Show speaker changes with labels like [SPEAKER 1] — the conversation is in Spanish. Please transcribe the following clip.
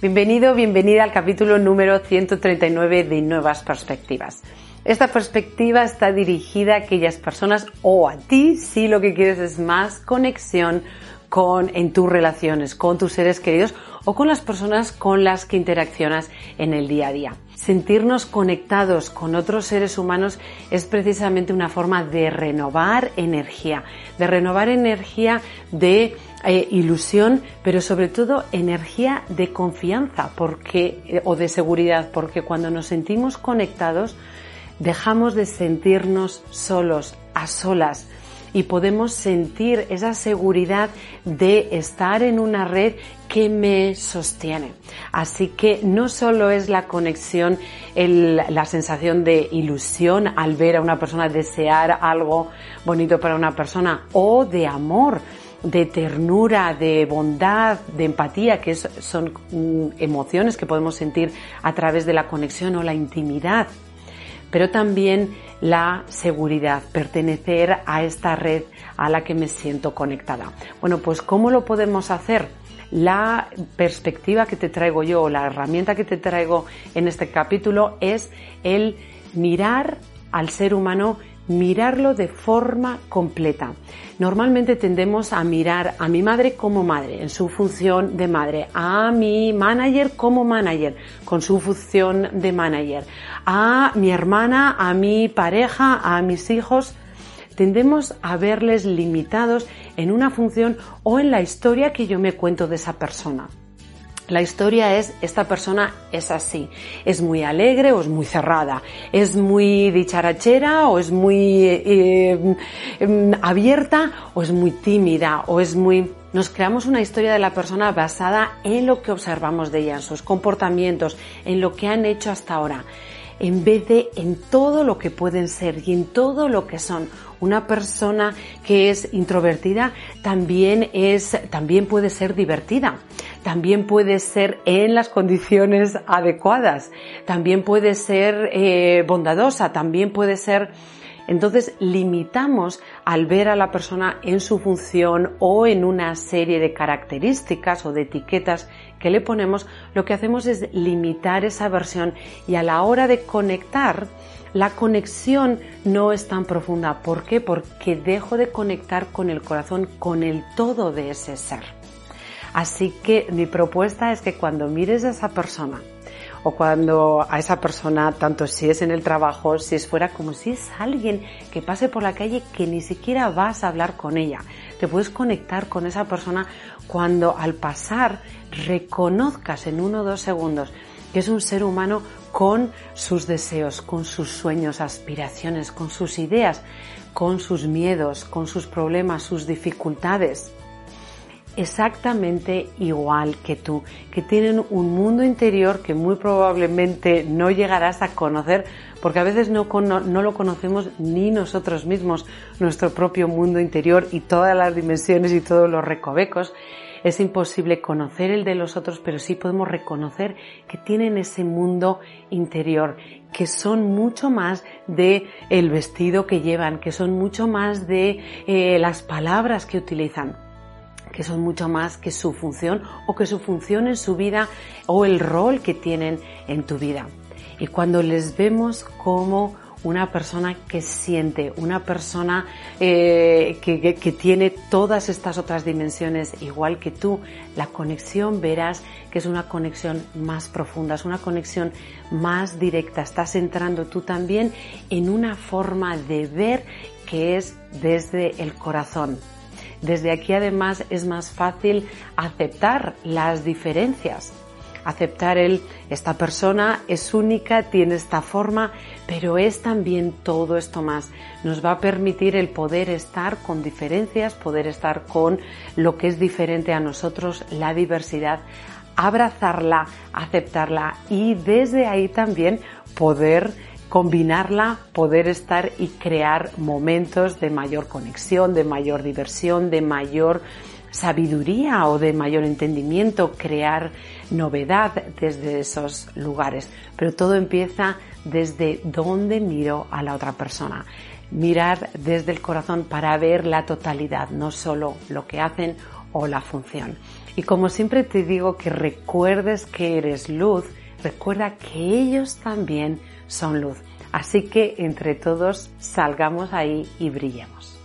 [SPEAKER 1] Bienvenido, bienvenida al capítulo número 139 de Nuevas Perspectivas. Esta perspectiva está dirigida a aquellas personas o a ti si lo que quieres es más conexión con, en tus relaciones, con tus seres queridos o con las personas con las que interaccionas en el día a día. Sentirnos conectados con otros seres humanos es precisamente una forma de renovar energía, de renovar energía de eh, ilusión, pero sobre todo energía de confianza porque, eh, o de seguridad, porque cuando nos sentimos conectados dejamos de sentirnos solos, a solas, y podemos sentir esa seguridad de estar en una red que me sostiene. Así que no solo es la conexión, la sensación de ilusión al ver a una persona, desear algo bonito para una persona o de amor, de ternura, de bondad, de empatía, que son mm, emociones que podemos sentir a través de la conexión o la intimidad pero también la seguridad, pertenecer a esta red a la que me siento conectada. Bueno, pues ¿cómo lo podemos hacer? La perspectiva que te traigo yo, la herramienta que te traigo en este capítulo es el mirar al ser humano mirarlo de forma completa. Normalmente tendemos a mirar a mi madre como madre, en su función de madre, a mi manager como manager, con su función de manager, a mi hermana, a mi pareja, a mis hijos. Tendemos a verles limitados en una función o en la historia que yo me cuento de esa persona. La historia es, esta persona es así, es muy alegre o es muy cerrada, es muy dicharachera o es muy eh, em, abierta o es muy tímida o es muy... Nos creamos una historia de la persona basada en lo que observamos de ella, en sus comportamientos, en lo que han hecho hasta ahora en vez de en todo lo que pueden ser y en todo lo que son. Una persona que es introvertida también es, también puede ser divertida, también puede ser en las condiciones adecuadas, también puede ser eh, bondadosa, también puede ser entonces limitamos al ver a la persona en su función o en una serie de características o de etiquetas que le ponemos, lo que hacemos es limitar esa versión y a la hora de conectar, la conexión no es tan profunda. ¿Por qué? Porque dejo de conectar con el corazón, con el todo de ese ser. Así que mi propuesta es que cuando mires a esa persona, o cuando a esa persona, tanto si es en el trabajo, si es fuera, como si es alguien que pase por la calle que ni siquiera vas a hablar con ella. Te puedes conectar con esa persona cuando al pasar reconozcas en uno o dos segundos que es un ser humano con sus deseos, con sus sueños, aspiraciones, con sus ideas, con sus miedos, con sus problemas, sus dificultades exactamente igual que tú, que tienen un mundo interior que muy probablemente no llegarás a conocer porque a veces no, lo conocemos ni nosotros mismos, nuestro propio mundo interior y todas las dimensiones y todos los recovecos. Es imposible conocer el de los otros, pero sí podemos reconocer que tienen ese mundo interior, que son mucho más de el vestido que llevan, que son mucho más de eh, las palabras que utilizan que son mucho más que su función o que su función en su vida o el rol que tienen en tu vida. Y cuando les vemos como una persona que siente, una persona eh, que, que, tiene todas estas otras dimensiones igual que tú, la conexión verás que es una conexión más profunda, es una conexión más directa. Estás entrando tú también en una forma de ver que es desde el corazón. Desde aquí además es más fácil aceptar las diferencias, aceptar el, esta persona es única, tiene esta forma, pero es también todo esto más. Nos va a permitir el poder estar con diferencias, poder estar con lo que es diferente a nosotros, la diversidad, abrazarla, aceptarla y desde ahí también poder combinarla, poder estar y crear momentos de mayor conexión, de mayor diversión, de mayor sabiduría o de mayor entendimiento, crear novedad desde esos lugares. Pero todo empieza desde dónde miro a la otra persona. Mirar desde el corazón para ver la totalidad, no solo lo que hacen o la función. Y como siempre te digo que recuerdes que eres luz, recuerda que ellos también son luz. Así que entre todos salgamos ahí y brillemos.